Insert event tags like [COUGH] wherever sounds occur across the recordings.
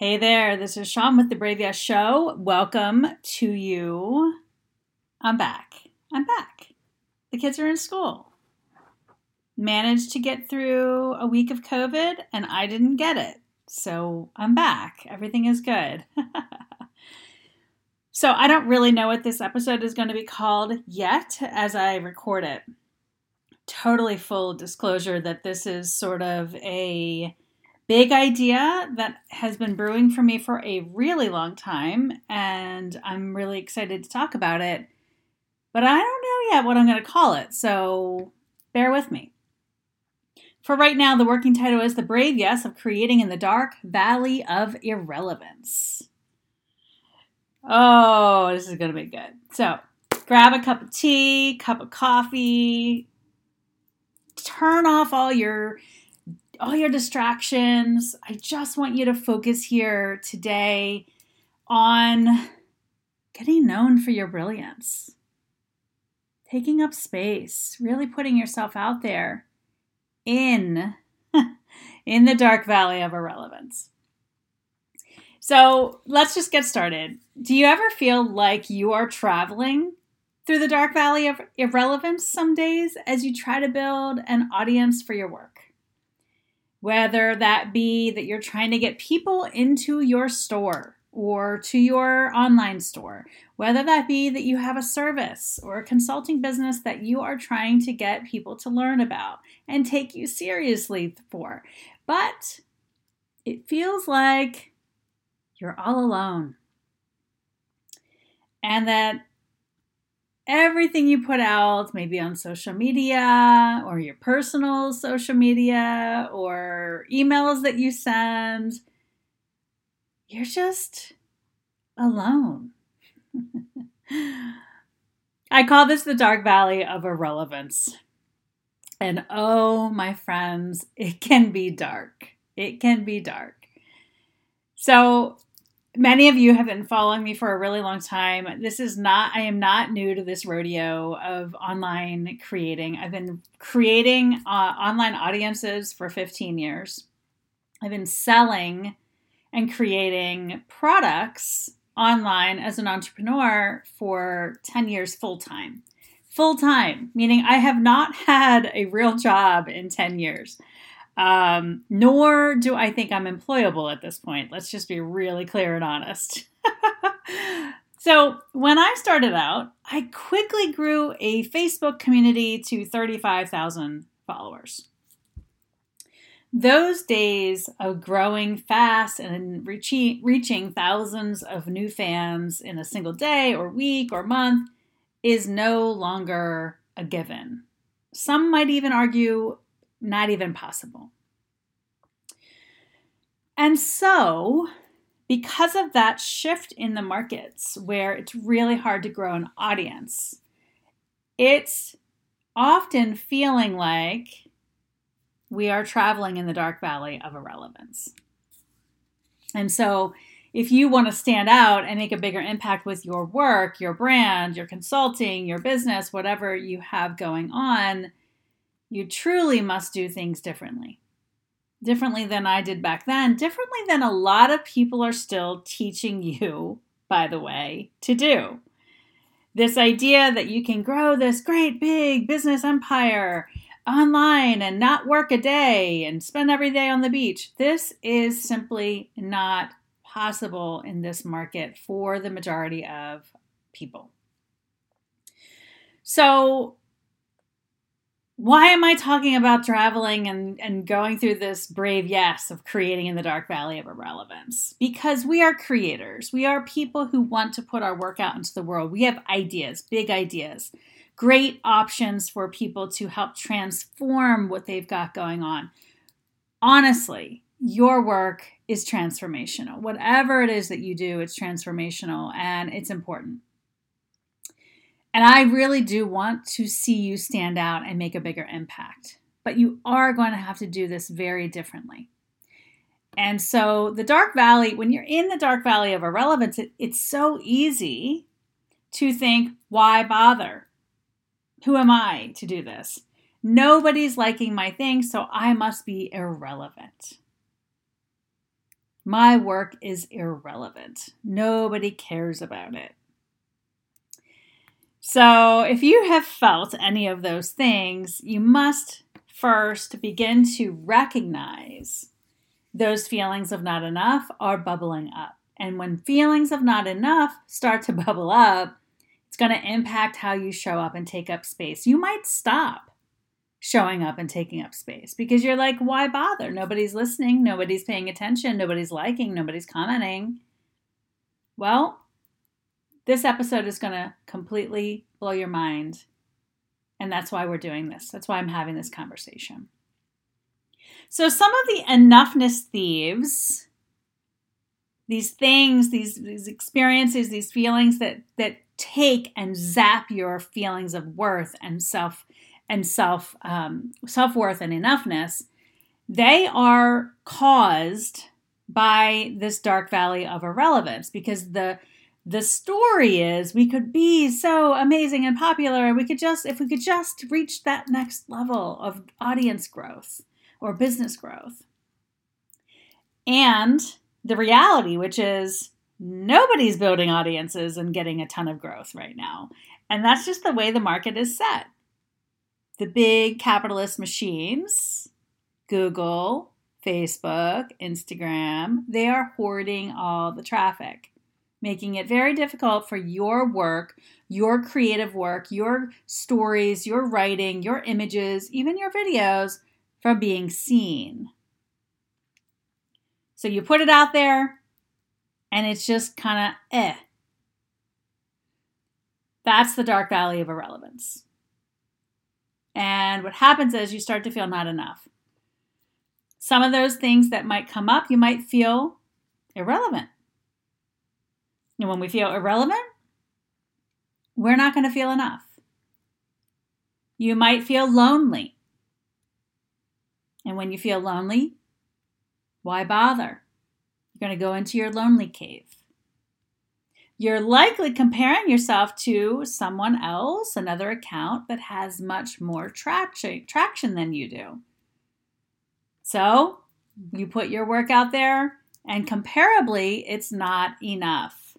Hey there, this is Sean with the Brave Yes Show. Welcome to you. I'm back. I'm back. The kids are in school. Managed to get through a week of COVID and I didn't get it. So I'm back. Everything is good. [LAUGHS] so I don't really know what this episode is going to be called yet as I record it. Totally full disclosure that this is sort of a big idea that has been brewing for me for a really long time, and I'm really excited to talk about it. But I don't know yet what I'm going to call it, so bear with me. For right now, the working title is The Brave Yes of Creating in the Dark Valley of Irrelevance. Oh, this is going to be good. So, grab a cup of tea, cup of coffee, turn off all your all your distractions. I just want you to focus here today on getting known for your brilliance, taking up space, really putting yourself out there in [LAUGHS] in the dark valley of irrelevance. So, let's just get started. Do you ever feel like you are traveling through the dark valley of irrelevance some days as you try to build an audience for your work? Whether that be that you're trying to get people into your store or to your online store, whether that be that you have a service or a consulting business that you are trying to get people to learn about and take you seriously for. But it feels like you're all alone. And that everything you put out, maybe on social media or your personal social media or emails that you send, you're just alone. [LAUGHS] I call this the dark valley of irrelevance. And oh, my friends, it can be dark. It can be dark. So, many of you have been following me for a really long time. This is not, I am not new to this rodeo of online creating. I've been creating uh, online audiences for 15 years. I've been selling and creating products online as an entrepreneur for 10 years full time. Full time, meaning I have not [LAUGHS] had a real job in 10 years. Um, nor do I think I'm employable at this point. Let's just be really clear and honest. [LAUGHS] so, when I started out, I quickly grew a Facebook community to 35,000 followers. Those days of growing fast and reaching, reaching thousands of new fans in a single day or week or month is no longer a given. Some might even argue not even possible. And so, because of that shift in the markets where it's really hard to grow an audience, it's often feeling like we are traveling in the dark valley of irrelevance. And so, if you want to stand out and make a bigger impact with your work, your brand, your consulting, your business, whatever you have going on, you truly must do things differently. Differently than I did back then, differently than a lot of people are still teaching [LAUGHS] you, by the way, to do. This idea that you can grow this great big business empire online and not work a day and spend every day on the beach. This is simply not possible in this market for the majority of people. So, why am I talking about traveling and, and going through this brave yes of creating in the dark valley of irrelevance? Because we are creators. We are people who want to put our work out into the world. We have ideas, big ideas, great options for people to help transform what they've got going on. Honestly, your work is transformational. Whatever it is that you do, it's transformational and it's important. And I really do want to see you stand out and make a bigger impact. But you are going to have to do this very differently. And so, the dark valley, when you're in the dark valley of irrelevance, it, it's so easy to think, why bother? Who am I to do this? Nobody's liking my thing, so I must be irrelevant. My work is irrelevant. Nobody cares about it. So, if you have felt any of those things, you must first begin to recognize those feelings of not enough are bubbling up. And when feelings of not enough start to [LAUGHS] bubble up, it's going to impact how you show up and take up space. You might stop showing up and taking up space because you're like, why bother? Nobody's listening, nobody's paying attention, nobody's liking, nobody's commenting. Well, this episode is going to completely blow your mind. And that's why we're doing this. That's why I'm having this conversation. So, some of the enoughness thieves, these things, these, these experiences, these feelings that, that take and zap your feelings of worth and self and self um, self worth and enoughness, they are caused by this dark valley of irrelevance because the the story is we could be so amazing and popular. And we could just if we could just reach that next level of audience growth or business growth. And the reality which is nobody's building audiences and getting a ton of growth right now. And that's just the way the market is set. The big capitalist machines google facebook instagram they are hoarding all the traffic making it very difficult for your work, your creative work, your stories, your writing, your images, even your videos from being seen. So you put it out there and it's just kind of eh. That's the dark valley of irrelevance. And what happens is you start to feel not enough. Some of those things that might come up, you might feel irrelevant. And when we feel irrelevant, we're not going to feel enough. You might feel lonely. And when you feel lonely, why bother? You're going to go into your lonely cave. You're likely comparing yourself to someone else, another account that has much more traction, traction than you do. So you put your work out there, and comparably, it's not enough.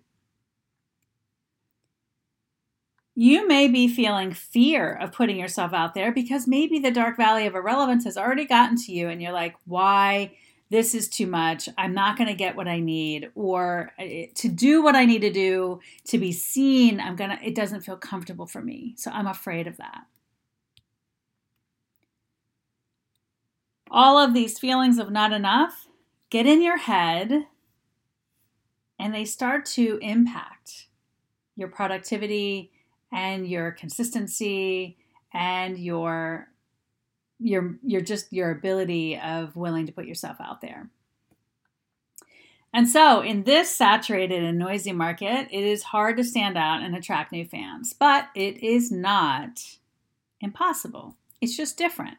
You may be feeling fear of putting yourself out there because maybe the dark valley of irrelevance has already gotten to you and you're like, why? This is too much. I'm not going to get what I need. Or eh, to do what I need to do, to be seen, I'm going to, it doesn't feel comfortable for me. So I'm afraid of that. All of these feelings of not enough get in your head and they start to impact your productivity, and your consistency and your your your just your ability of willing to put yourself out there. And so, in this saturated and noisy market, it is hard to stand out and attract new fans, but it is not impossible. It's just different.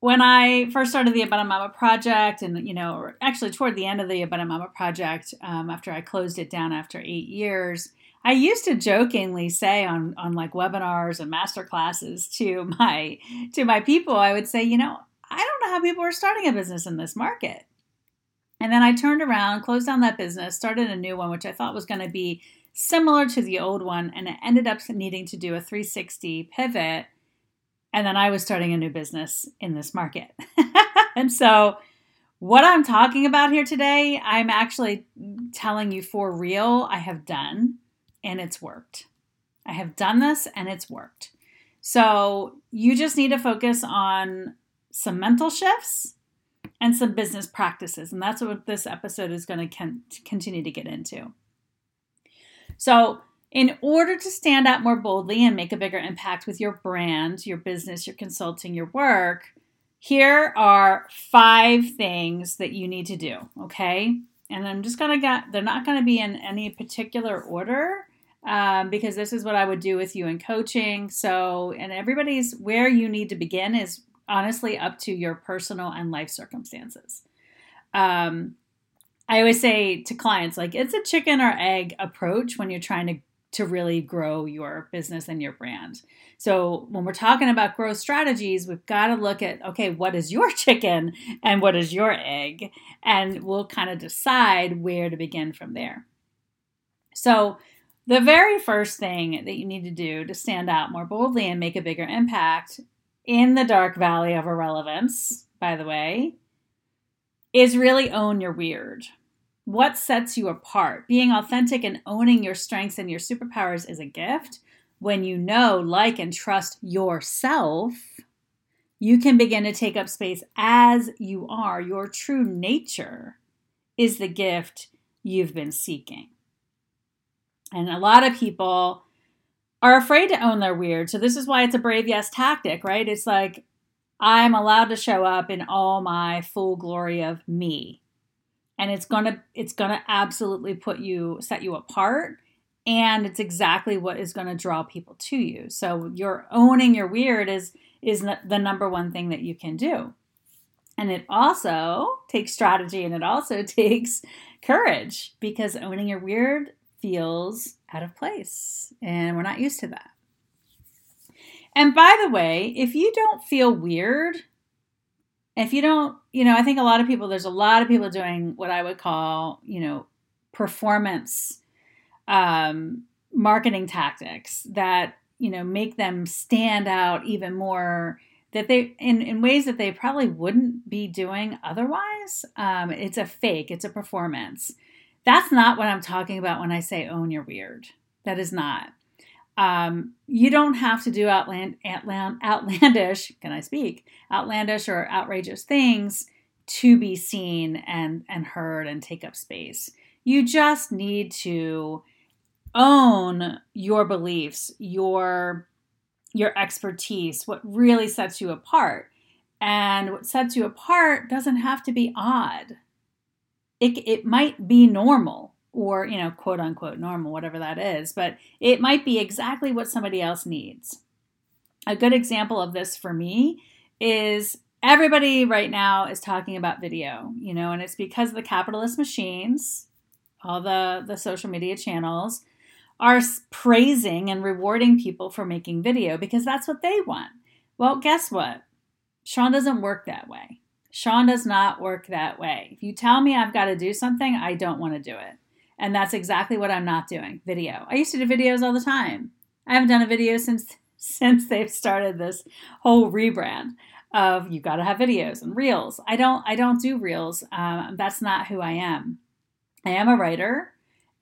When I first started the Abundant Mama project, and you know, actually toward the end of the Abundant Mama project, um, after I closed it down after eight years, I used to jokingly say on on like webinars and master classes to my to my people, I would say, you know, I don't know how people are starting a business in this market. And then I turned around, closed down that business, started a new one, which I thought was going to be similar to the old one, and it ended up needing to do a 360 pivot. And then I was starting a new business in this market. [LAUGHS] and so what I'm talking about here today, I'm actually telling you for real, I have done and it's worked. I have done this and it's worked. So you just need to focus on some mental shifts and some business practices. And that's what this episode is going to con- continue to get into. So, in order to stand out more boldly and make a bigger impact with your brand, your business, your consulting, your work, here are five things that you need to do, okay? And I'm just going to get, they're not going to be in any particular order um, because this is what I would do with you in coaching. So, and everybody's where you need to begin is honestly up to your personal and life circumstances. Um, I always say to clients, like, it's a chicken or egg approach when you're trying to to really grow your business and your brand. So when we're talking about growth strategies, we've got to look at okay, what is your [LAUGHS] chicken and what is your egg? And we'll kind of decide where to begin from there. So the very first thing that you need to do to stand out more boldly and make a bigger impact in the dark valley of irrelevance, by the way, is really own your weird. What sets you apart? Being authentic and owning your strengths and your superpowers is a gift. When you know, like, and trust yourself, you can begin to take up space as you are. Your true nature is the gift you've been seeking. And a lot of people are afraid to own their weird. So, this is why it's a brave yes tactic, right? It's like, I'm allowed to show up in all my full glory of me. And it's going to it's going to absolutely put you set you apart and it's exactly what is going to draw people to you. So your owning your weird is is the number one thing that you can do. And it also takes strategy and it also [LAUGHS] takes courage because owning your weird feels out of place and we're not used to that. And by the way, if you don't feel weird, if you don't, you know, I think a lot of people, there's a lot of people doing what I would call, you know, performance um, marketing tactics that, you know, make them stand out even more that they in, in ways that they probably wouldn't be doing otherwise. Um, it's a fake, it's a performance. That's not what I'm talking about when I say own your weird. That is not. Um, you don't have to do outland, outland, outlandish, can I speak? Outlandish or outrageous things to be seen and, and heard and take up space. You just need to own your beliefs, your your expertise, what really sets you apart. And what sets you apart doesn't have to be odd. It, it might be normal or, you know, quote unquote normal, whatever that is, but it might be exactly what somebody else needs. A good example of this for me is everybody right now is talking about video, you know, and it's because the capitalist machines, all the, the social media channels, are praising and rewarding people for making video because that's what they want. Well, guess what? Sean doesn't work that way. Sean does not work that way. If you tell me I've got to do something, I don't want to do it. And that's exactly what I'm not doing. Video. I used to do videos all the time. I haven't done a video since [LAUGHS] since they've started this whole rebrand of you got to have videos and reels. I don't I don't do reels. Um, that's not who I am. I am a writer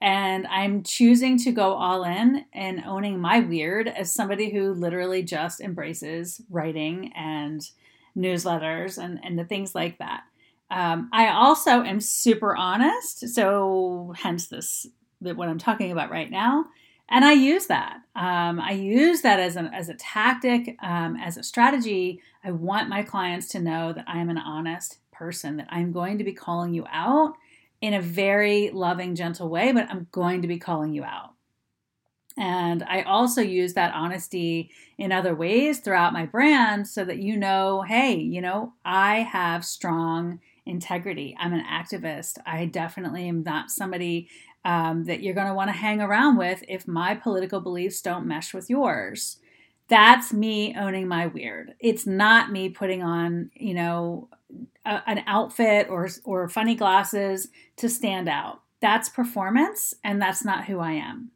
and I'm choosing to go all in and owning my weird as somebody who literally just embraces writing and newsletters and, and the things like that. Um, I also am super honest, so hence this what I'm talking about right now, and I use that. Um, I use that as a as a tactic, um, as a strategy. I want my clients to know that I am an honest person, that I'm going to be calling you out in a very loving, gentle way, but I'm going to be calling you out. And I also use that honesty in other ways throughout my brand so that you know, hey, you know, I have strong integrity. I'm an activist. I definitely am not somebody um, that you're going to want to hang around with if my political beliefs don't mesh with yours. That's me owning my weird. It's not me putting on, you know, a, an outfit or or funny glasses to stand out. That's performance, and that's not who I am.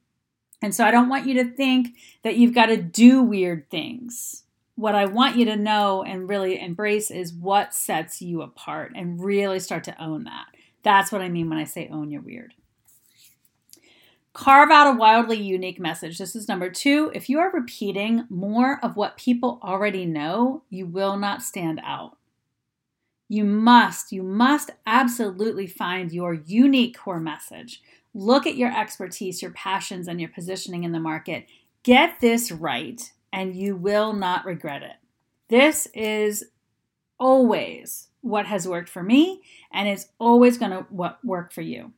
And so I don't want you to think that you've got to do weird things what I want you to know and really embrace is what sets you apart and really start to own that. That's what I mean when I say own your weird. Carve out a wildly unique message. This is number two. If you are repeating more of what people already know, you will not stand out. You must, you must absolutely find your unique core message. Look at your expertise, your passions, and your positioning in the market. Get this right and you will not regret it. This is always what has worked for me, and it's always going to work for you.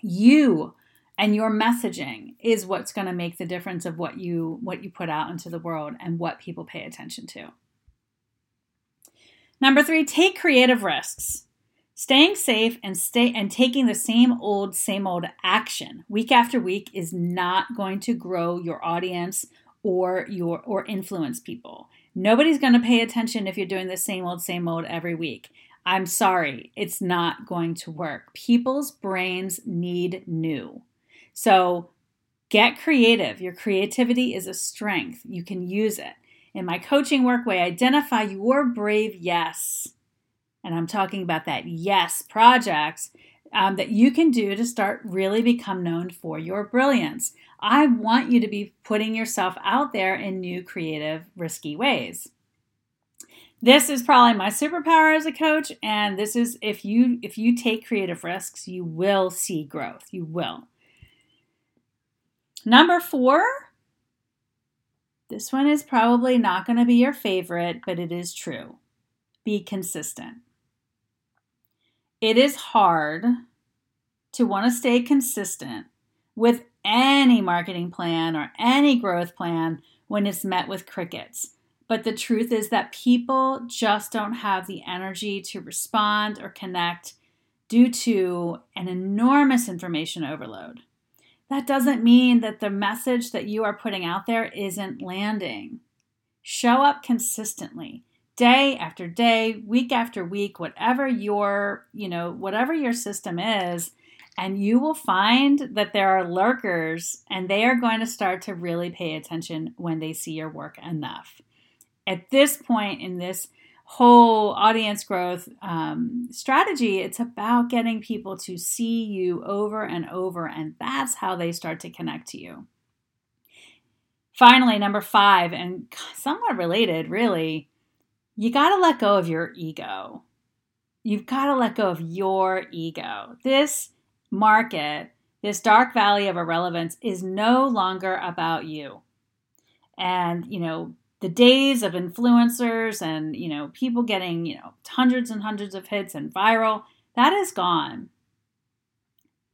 You and your messaging is what's going to make the difference of what you what you put out into the world and what people pay attention to. Number 3, take creative risks. Staying safe and stay and taking the same old same old action week after week is not going to grow your audience or your or influence people. Nobody's going to pay attention if you're doing the same old same old every week. I'm sorry, it's not going to work. People's brains need new. So get creative. Your creativity is a strength. You can use it. In my coaching work, we identify your brave yes and I'm talking about that yes projects um, that you can do to start really become known for your brilliance. I want you to be putting yourself out there in new, creative, risky ways. This is probably my superpower as a coach, and this is if you if you take creative risks, you will see growth. You will. Number four, this one is probably not going to be your favorite, but it is true. Be consistent. It is hard to want to stay consistent with any marketing plan or any growth plan when it's met with crickets. But the truth is that people just don't have the energy to respond or connect due to an enormous information overload. That doesn't mean that the message that you are putting out there isn't landing. Show up consistently day after day, week after week, whatever your, you know, whatever your system is, and you will find that there are lurkers and they are going to start to really pay attention when they see your work enough. At this point in this whole audience growth um, strategy, it's about getting people to see you over and over, and that's how they start to connect to you. Finally, number five, and somewhat related, really, you got to let go of your ego. You've got to let go of your ego. This market, this dark valley of irrelevance, is no longer about you. And, you know, the days of influencers and, you know, people getting, you know, hundreds and hundreds of hits and viral, that is gone.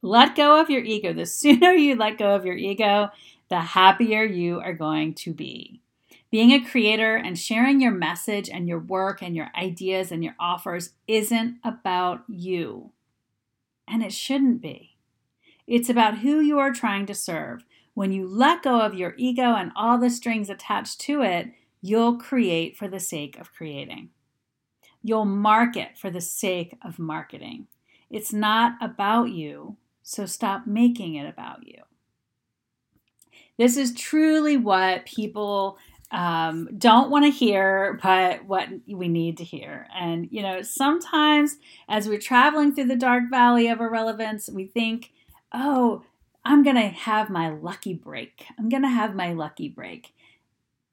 Let go of your ego. The [LAUGHS] sooner you let go of your ego, the happier you are going to be. Being a creator and sharing your message and your work and your ideas and your offers isn't about you. And it shouldn't be. It's about who you are trying to serve. When you let go of your ego and all the strings attached to it, you'll create for the sake of creating. You'll market for the sake of marketing. It's not about you, so stop making it about you. This is truly what people um, don't want to hear, but what we need to hear. And, you know, sometimes as we're traveling through the dark valley of irrelevance, we think, oh, I'm going to have my lucky break. I'm going to have my lucky break.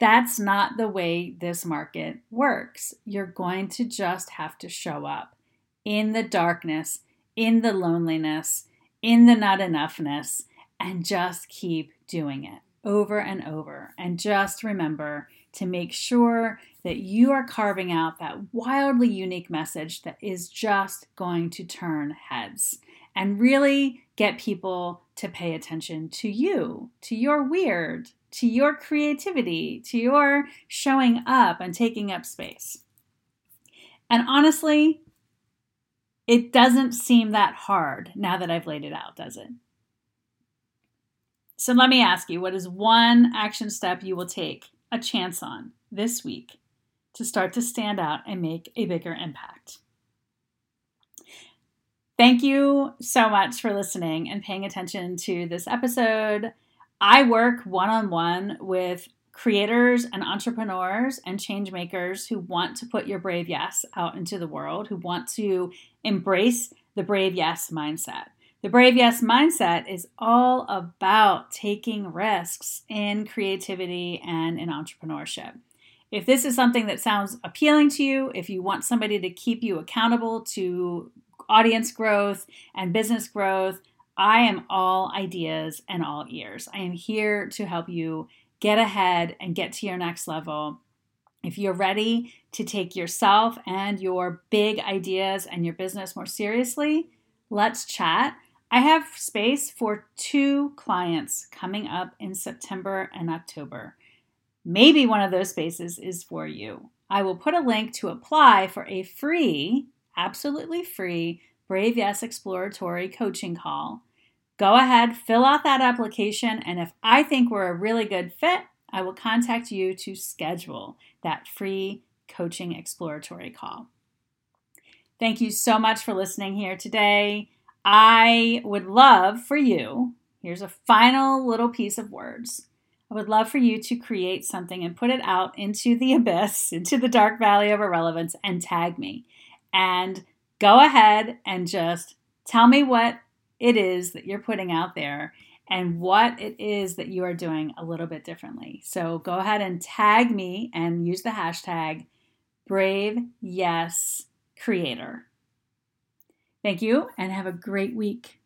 That's not the way this market works. You're going to just have to show up in the darkness, in the loneliness, in the not enoughness, and just keep doing it over and over. And just remember to make sure that you are carving out that wildly unique message that is just going to turn heads and really get people to pay attention to you, to your weird, to your creativity, to your showing up and taking up space. And honestly, it doesn't seem that hard now that I've laid it out, does it? So let me ask you what is one action step you will take a chance on this week to start to stand out and make a bigger impact? Thank you so much for listening and paying attention to this episode. I work one on one with creators and entrepreneurs and change makers who want to put your brave yes out into the world, who want to embrace the brave yes mindset. The Brave Yes mindset is all about taking risks in creativity and in entrepreneurship. If this is something that sounds appealing to you, if you want somebody to keep you accountable to audience growth and business growth, I am all ideas and all ears. I am here to help you get ahead and get to your next level. If you're ready to take yourself and your big ideas and your business more seriously, let's chat. I have space for two clients coming up in September and October. Maybe one of those spaces is for you. I will put a link to apply for a free, absolutely free Brave Yes Exploratory Coaching Call. Go ahead, fill out that application, and if I think we're a really good fit, I will contact you to schedule that free coaching exploratory call. Thank you so much for listening here today. I would love for you, here's a final little piece of words. I would love for you to create something and put it out into the abyss, [LAUGHS] into the dark valley of irrelevance, and tag me. And go ahead and just tell me what it is that you're putting out there and what it is that you are doing a little bit differently. So go ahead and tag me and use the hashtag Brave Yes Creator. Thank you and have a great week.